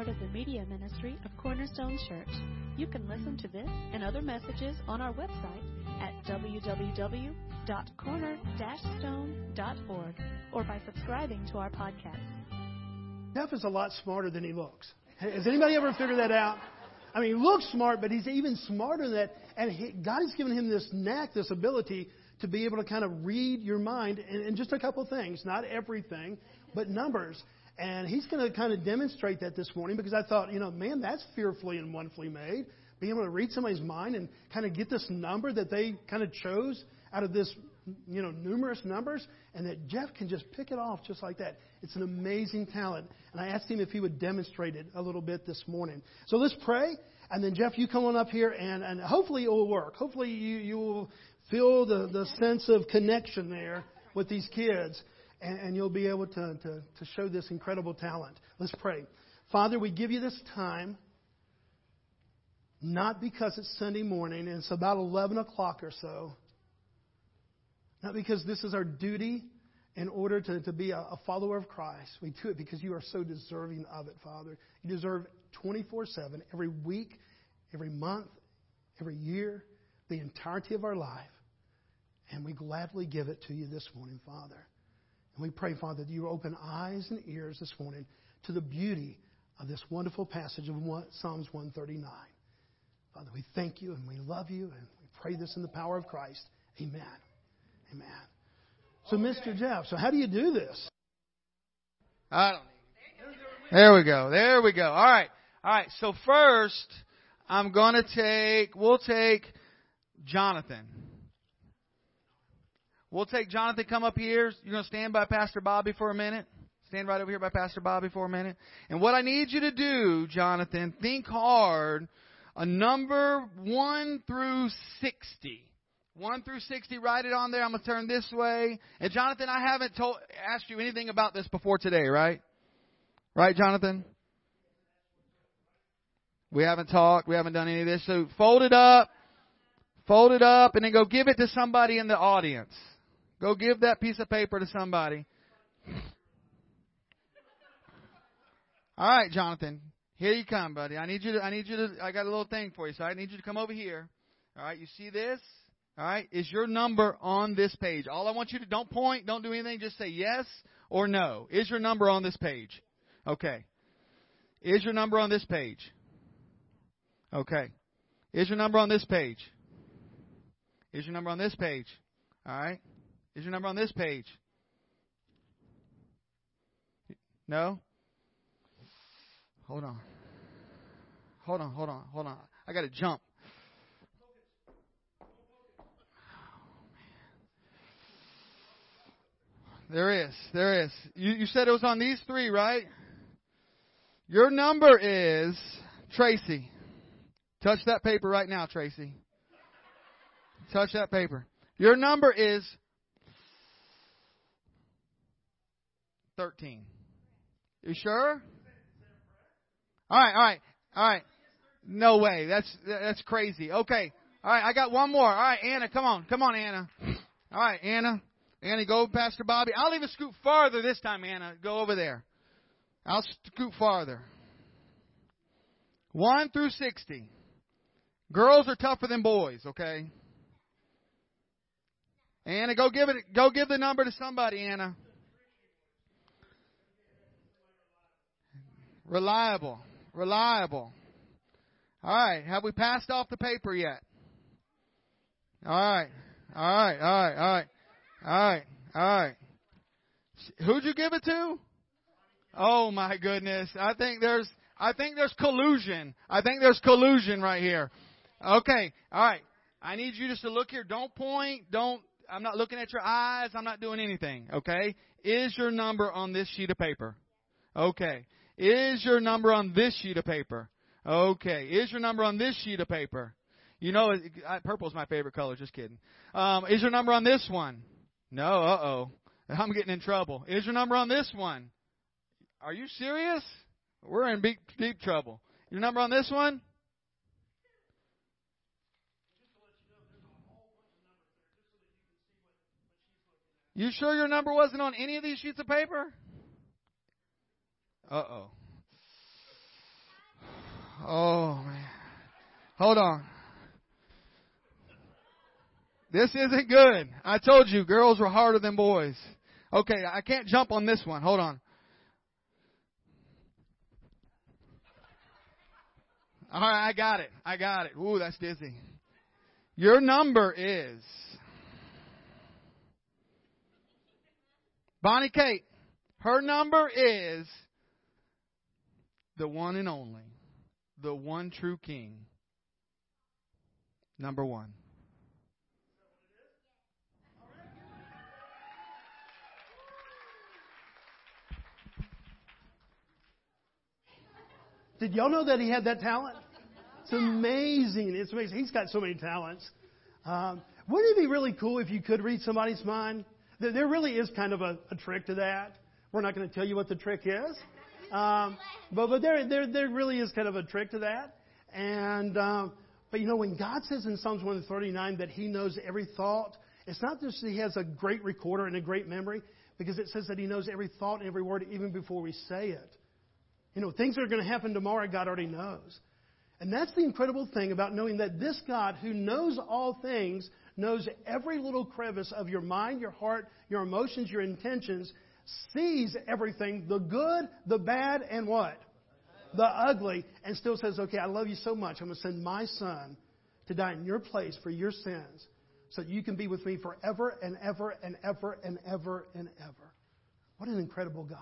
part of the media ministry of Cornerstone Church. You can listen to this and other messages on our website at www.corner-stone.org or by subscribing to our podcast. Jeff is a lot smarter than he looks. Has anybody ever figured that out? I mean, he looks smart, but he's even smarter than that. And he, God has given him this knack, this ability to be able to kind of read your mind and, in just a couple things, not everything, but numbers. And he's going to kind of demonstrate that this morning because I thought, you know, man, that's fearfully and wonderfully made. Being able to read somebody's mind and kind of get this number that they kind of chose out of this, you know, numerous numbers, and that Jeff can just pick it off just like that. It's an amazing talent. And I asked him if he would demonstrate it a little bit this morning. So let's pray. And then, Jeff, you come on up here, and, and hopefully it will work. Hopefully you, you will feel the, the sense of connection there with these kids and, and you'll be able to, to, to show this incredible talent. Let's pray. Father, we give you this time, not because it's Sunday morning and it's about 11 o'clock or so, not because this is our duty in order to, to be a, a follower of Christ. We do it because you are so deserving of it, Father. You deserve 24 7, every week, every month, every year, the entirety of our life. And we gladly give it to you this morning, Father. And we pray, Father, that you open eyes and ears this morning to the beauty of this wonderful passage of Psalms 139. Father, we thank you and we love you and we pray this in the power of Christ. Amen. Amen. So, Mr. Jeff, so how do you do this? I don't There we go. There we go. All right. All right. So first, I'm going to take, we'll take Jonathan. We'll take Jonathan, come up here. You're going to stand by Pastor Bobby for a minute. Stand right over here by Pastor Bobby for a minute. And what I need you to do, Jonathan, think hard. A number 1 through 60. 1 through 60, write it on there. I'm going to turn this way. And Jonathan, I haven't told, asked you anything about this before today, right? Right, Jonathan? We haven't talked. We haven't done any of this. So fold it up. Fold it up and then go give it to somebody in the audience. Go give that piece of paper to somebody. All right, Jonathan. Here you come, buddy. I need you to I need you to I got a little thing for you. So I need you to come over here. All right, you see this? All right, is your number on this page? All I want you to don't point, don't do anything, just say yes or no. Is your number on this page? Okay. Is your number on this page? Okay. Is your number on this page? Is your number on this page? All right. Is your number on this page? No? Hold on. Hold on, hold on, hold on. I got to jump. There is. There is. You, you said it was on these three, right? Your number is Tracy. Touch that paper right now, Tracy. Touch that paper. Your number is 13. You sure? All right, all right, all right. No way. That's that's crazy. Okay. All right, I got one more. All right, Anna, come on. Come on, Anna. All right, Anna. Anna, go Pastor Bobby. I'll even scoot farther this time, Anna. Go over there. I'll scoot farther. 1 through 60. Girls are tougher than boys, okay? Anna, go give it go give the number to somebody, Anna. Reliable. Reliable. All right. Have we passed off the paper yet? All right. All right. All right. All right. All right. All right. Who'd you give it to? Oh my goodness. I think there's I think there's collusion. I think there's collusion right here. Okay. All right. I need you just to look here. Don't point. Don't I'm not looking at your eyes. I'm not doing anything. Okay? Is your number on this sheet of paper? Okay. Is your number on this sheet of paper? Okay. Is your number on this sheet of paper? You know, purple is my favorite color. Just kidding. Um, is your number on this one? No. Uh oh. I'm getting in trouble. Is your number on this one? Are you serious? We're in deep, deep trouble. Your number on this one? You sure your number wasn't on any of these sheets of paper? Uh oh. Oh, man. Hold on. This isn't good. I told you girls were harder than boys. Okay, I can't jump on this one. Hold on. All right, I got it. I got it. Ooh, that's dizzy. Your number is Bonnie Kate. Her number is the one and only, the one true King. Number one. Did y'all know that he had that talent? It's amazing. It's amazing. He's got so many talents. Um, wouldn't it be really cool if you could read somebody's mind? There, really is kind of a, a trick to that. We're not going to tell you what the trick is, um, but but there there there really is kind of a trick to that. And um, but you know when God says in Psalms 139 that He knows every thought, it's not just that He has a great recorder and a great memory, because it says that He knows every thought and every word even before we say it. You know, things that are going to happen tomorrow, God already knows. And that's the incredible thing about knowing that this God who knows all things knows every little crevice of your mind, your heart, your emotions, your intentions, sees everything, the good, the bad, and what? The ugly, and still says, okay, I love you so much. I'm going to send my son to die in your place for your sins so that you can be with me forever and ever and ever and ever and ever. What an incredible God.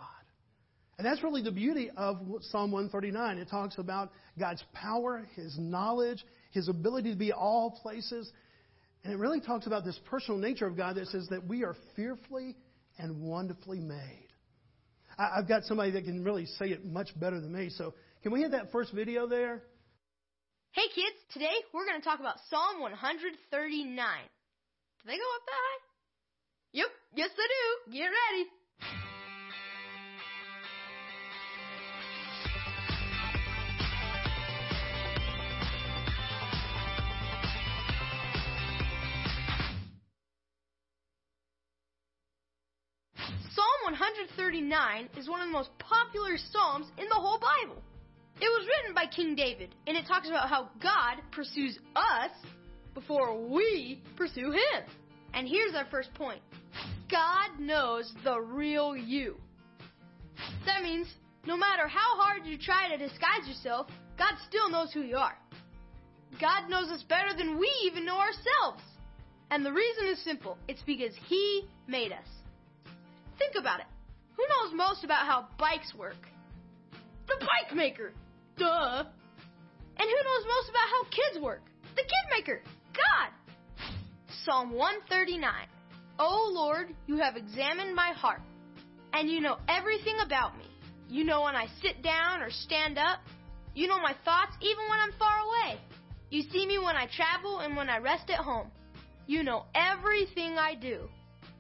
And that's really the beauty of Psalm 139. It talks about God's power, His knowledge, His ability to be all places. And it really talks about this personal nature of God that says that we are fearfully and wonderfully made. I've got somebody that can really say it much better than me. So can we hit that first video there? Hey kids, today we're going to talk about Psalm 139. Do they go up that high? Yep, yes they do. Get ready. 139 is one of the most popular Psalms in the whole Bible. It was written by King David, and it talks about how God pursues us before we pursue Him. And here's our first point God knows the real you. That means no matter how hard you try to disguise yourself, God still knows who you are. God knows us better than we even know ourselves. And the reason is simple it's because He made us. Think about it. Who knows most about how bikes work? The bike maker. Duh. And who knows most about how kids work? The kid maker. God. Psalm 139. O Lord, you have examined my heart, and you know everything about me. You know when I sit down or stand up. You know my thoughts even when I'm far away. You see me when I travel and when I rest at home. You know everything I do.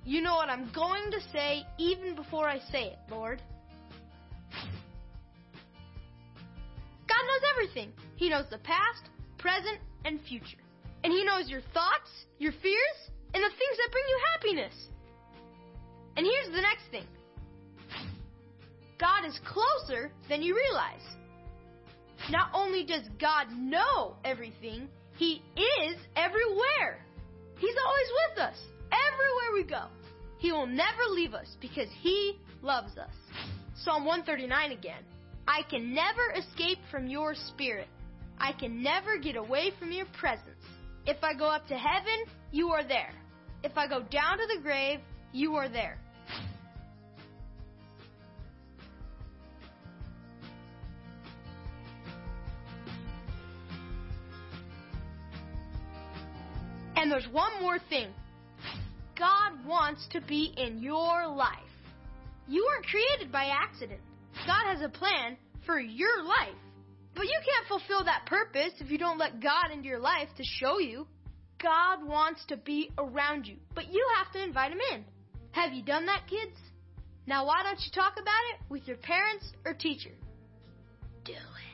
You know what I'm going to say even before I say it, Lord. God knows everything. He knows the past, present, and future. And He knows your thoughts, your fears, and the things that bring you happiness. And here's the next thing God is closer than you realize. Not only does God know everything, He is everywhere. He's always with us, everywhere we go. He will never leave us because He loves us. Psalm 139 again. I can never escape from your spirit. I can never get away from your presence. If I go up to heaven, you are there. If I go down to the grave, you are there. And there's one more thing. God wants to be in your life. You weren't created by accident. God has a plan for your life. But you can't fulfill that purpose if you don't let God into your life to show you. God wants to be around you, but you have to invite him in. Have you done that, kids? Now, why don't you talk about it with your parents or teacher? Do it.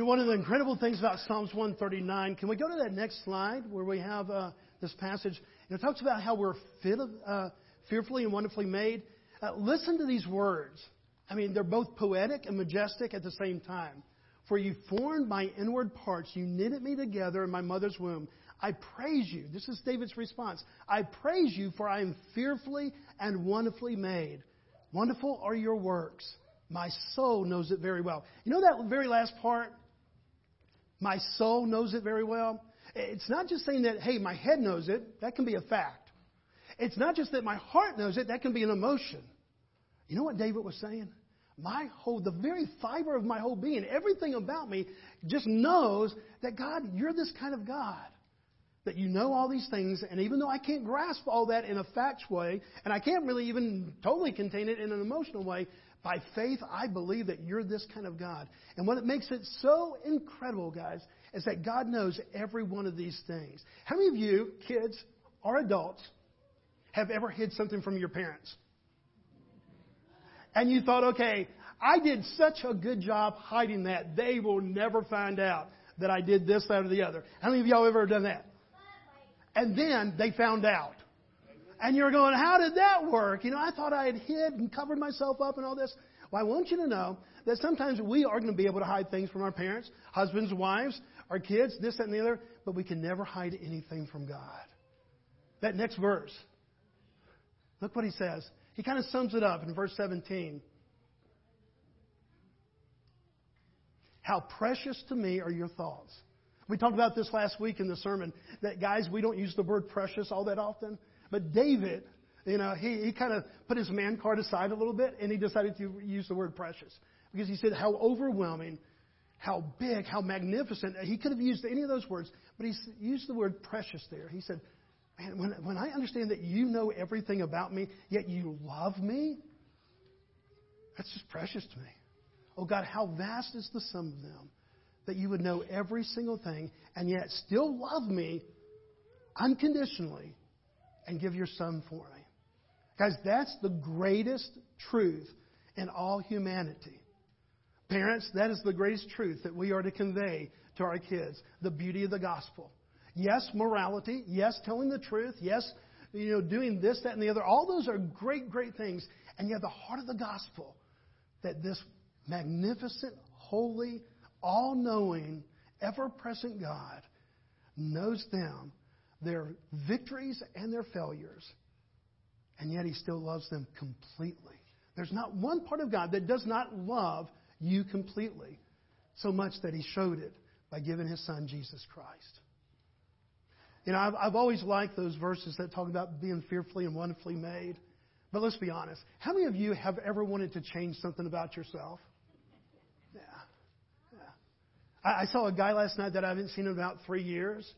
You know, one of the incredible things about Psalms 139, can we go to that next slide where we have uh, this passage? And it talks about how we're fit uh, fearfully and wonderfully made. Uh, listen to these words. I mean, they're both poetic and majestic at the same time. For you formed my inward parts, you knitted me together in my mother's womb. I praise you. This is David's response. I praise you, for I am fearfully and wonderfully made. Wonderful are your works. My soul knows it very well. You know that very last part? My soul knows it very well. It's not just saying that, hey, my head knows it. That can be a fact. It's not just that my heart knows it. That can be an emotion. You know what David was saying? My whole, the very fiber of my whole being, everything about me just knows that God, you're this kind of God. That you know all these things, and even though I can't grasp all that in a fact way, and I can't really even totally contain it in an emotional way, by faith, I believe that you're this kind of God. And what makes it so incredible, guys, is that God knows every one of these things. How many of you, kids or adults, have ever hid something from your parents? And you thought, okay, I did such a good job hiding that. They will never find out that I did this, that, or the other. How many of y'all ever done that? And then they found out. And you're going, how did that work? You know, I thought I had hid and covered myself up and all this. Well, I want you to know that sometimes we are going to be able to hide things from our parents, husbands, wives, our kids, this, that, and the other, but we can never hide anything from God. That next verse. Look what he says. He kind of sums it up in verse 17. How precious to me are your thoughts. We talked about this last week in the sermon that, guys, we don't use the word precious all that often. But David, you know, he, he kind of put his man card aside a little bit and he decided to use the word precious. Because he said how overwhelming, how big, how magnificent. He could have used any of those words, but he used the word precious there. He said, Man, when, when I understand that you know everything about me, yet you love me, that's just precious to me. Oh God, how vast is the sum of them that you would know every single thing and yet still love me unconditionally and give your son for me. Guys, that's the greatest truth in all humanity. Parents, that is the greatest truth that we are to convey to our kids the beauty of the gospel. Yes, morality. Yes, telling the truth. Yes, you know, doing this, that, and the other. All those are great, great things. And yet, the heart of the gospel that this magnificent, holy, all knowing, ever present God knows them their victories and their failures, and yet He still loves them completely. There's not one part of God that does not love you completely, so much that He showed it by giving His Son, Jesus Christ. You know, I've, I've always liked those verses that talk about being fearfully and wonderfully made. But let's be honest. How many of you have ever wanted to change something about yourself? Yeah. yeah. I, I saw a guy last night that I haven't seen in about three years.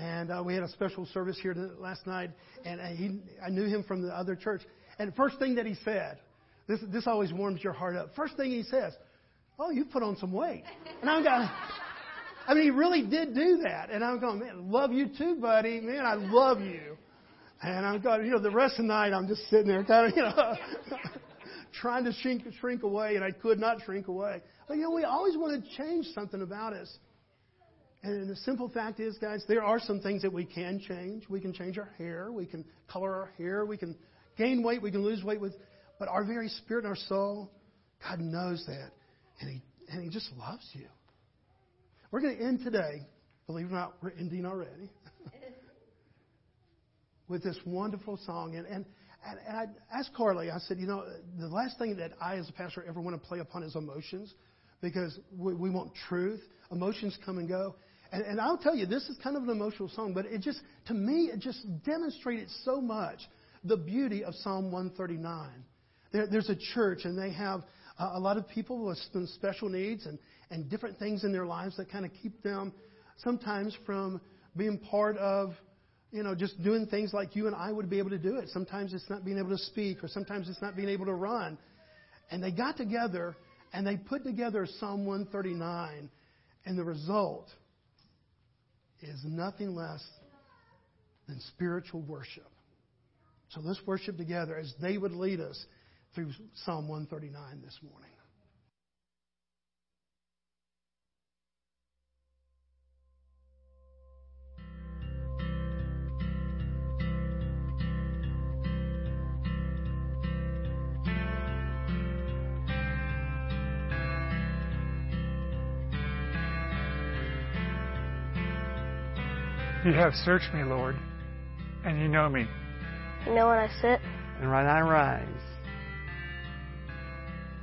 And uh, we had a special service here last night, and uh, he, I knew him from the other church. And first thing that he said, this, this always warms your heart up. First thing he says, Oh, you put on some weight. And I'm going, I mean, he really did do that. And I'm going, man, love you too, buddy. Man, I love you. And I'm going, you know, the rest of the night I'm just sitting there kind of, you know, trying to shrink, shrink away, and I could not shrink away. But, you know, we always want to change something about us. And the simple fact is, guys, there are some things that we can change. We can change our hair. We can color our hair. We can gain weight. We can lose weight with. But our very spirit and our soul, God knows that. And He, and he just loves you. We're going to end today, believe it or not, we're ending already, with this wonderful song. And, and, and I asked Carly, I said, you know, the last thing that I, as a pastor, ever want to play upon is emotions because we, we want truth. Emotions come and go. And, and I'll tell you, this is kind of an emotional song, but it just, to me, it just demonstrated so much the beauty of Psalm 139. There, there's a church, and they have uh, a lot of people with some special needs and, and different things in their lives that kind of keep them sometimes from being part of, you know, just doing things like you and I would be able to do it. Sometimes it's not being able to speak, or sometimes it's not being able to run. And they got together and they put together Psalm 139, and the result is nothing less than spiritual worship. So let's worship together as they would lead us through Psalm 139 this morning. You have searched me, Lord, and you know me. You know when I sit. And when I rise.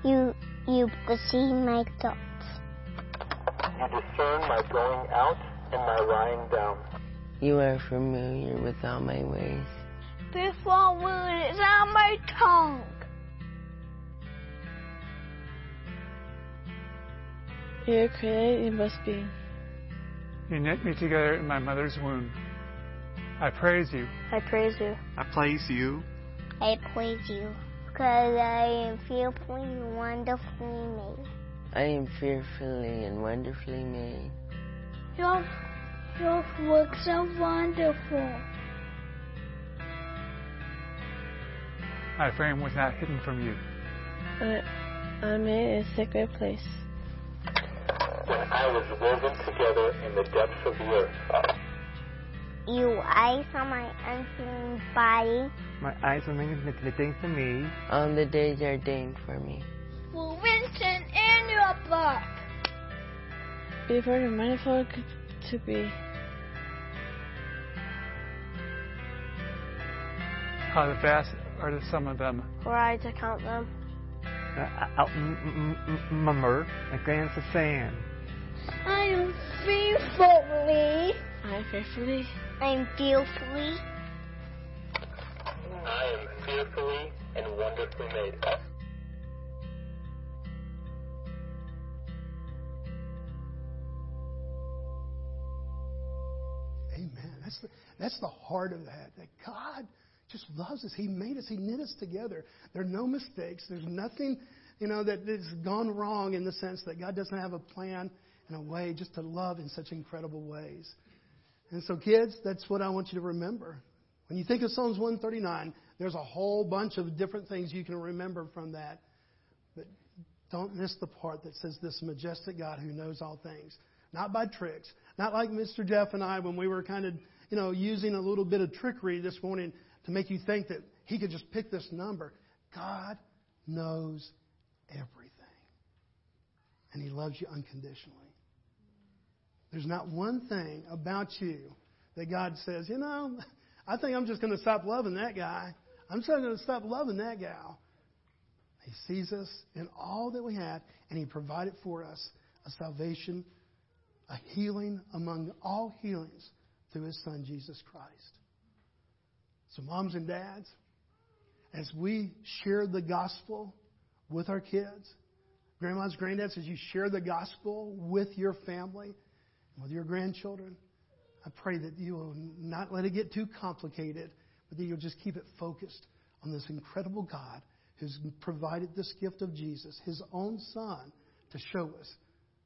You you see my thoughts. You discern my going out and my lying down. You are familiar with all my ways. Before word is on my tongue. You are created, you must be. You knit me together in my mother's womb. I praise you. I praise you. I praise you. I praise you. Because I am fearfully and wonderfully made. I am fearfully and wonderfully made. Your, your works are wonderful. My frame was not hidden from you. I, I made a sacred place. When I was woven together in the depths of the earth. You eyes on my unseen body. My eyes are manipulating to me. On the days are ordained for me. Were written in your book. Before the manifold to be. How vast are the sum of them? Were I to count them? Uh, outnumber the grains of sand. I am fearfully. I fearfully. I am fearfully. I am fearfully and wonderfully made. Amen. That's the, that's the heart of that. That God just loves us. He made us. He knit us together. There are no mistakes. There's nothing, you know, that has gone wrong in the sense that God doesn't have a plan and a way just to love in such incredible ways. And so, kids, that's what I want you to remember. When you think of Psalms 139, there's a whole bunch of different things you can remember from that. But don't miss the part that says this majestic God who knows all things. Not by tricks. Not like Mr. Jeff and I when we were kind of, you know, using a little bit of trickery this morning to make you think that he could just pick this number. God knows everything. And he loves you unconditionally. There's not one thing about you that God says, you know, I think I'm just going to stop loving that guy. I'm just going to stop loving that gal. He sees us in all that we have, and He provided for us a salvation, a healing among all healings through His Son, Jesus Christ. So, moms and dads, as we share the gospel with our kids, grandmas, granddads, as you share the gospel with your family, with your grandchildren, I pray that you will not let it get too complicated, but that you'll just keep it focused on this incredible God who's provided this gift of Jesus, his own Son, to show us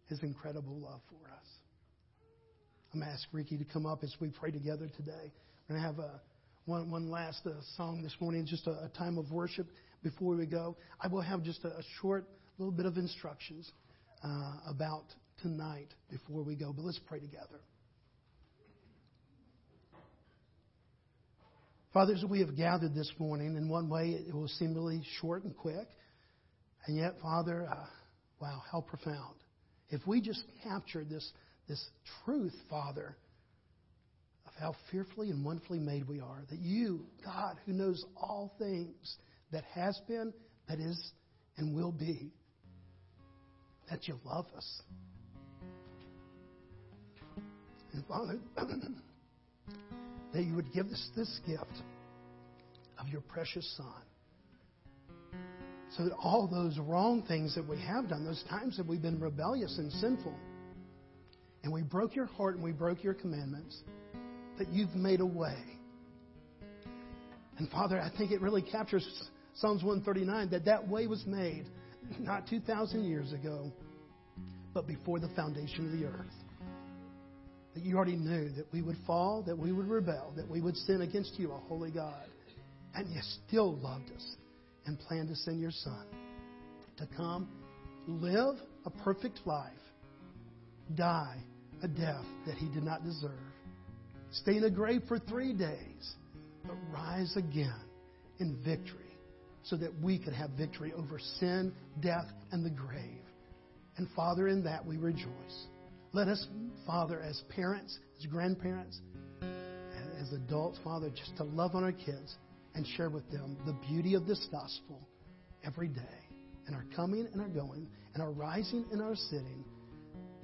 his incredible love for us. I'm going to ask Ricky to come up as we pray together today. We're going to have a, one, one last uh, song this morning, just a, a, time of worship before we go. I will have just a, a short little bit of instructions uh, about tonight before we go. But let's pray together. Father, we have gathered this morning, in one way it will seem really short and quick. And yet, Father, uh, wow, how profound. If we just captured this, this truth, Father, of how fearfully and wonderfully made we are, that you, God, who knows all things that has been, that is, and will be, that you love us. And Father, that you would give us this gift of your precious Son. So that all those wrong things that we have done, those times that we've been rebellious and sinful, and we broke your heart and we broke your commandments, that you've made a way. And Father, I think it really captures Psalms 139 that that way was made not 2,000 years ago, but before the foundation of the earth that you already knew that we would fall, that we would rebel, that we would sin against you, a holy God. And you still loved us and planned to send your Son to come, live a perfect life, die a death that he did not deserve, stay in a grave for three days, but rise again in victory so that we could have victory over sin, death, and the grave. And Father, in that we rejoice. Let us, Father, as parents, as grandparents, as adults, Father, just to love on our kids and share with them the beauty of this gospel every day, in our coming and our going, and our rising and our sitting,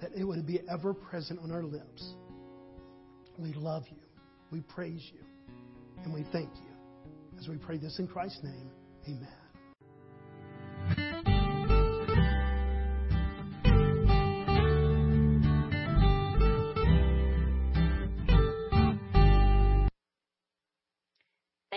that it would be ever present on our lips. We love you. We praise you. And we thank you. As we pray this in Christ's name, amen.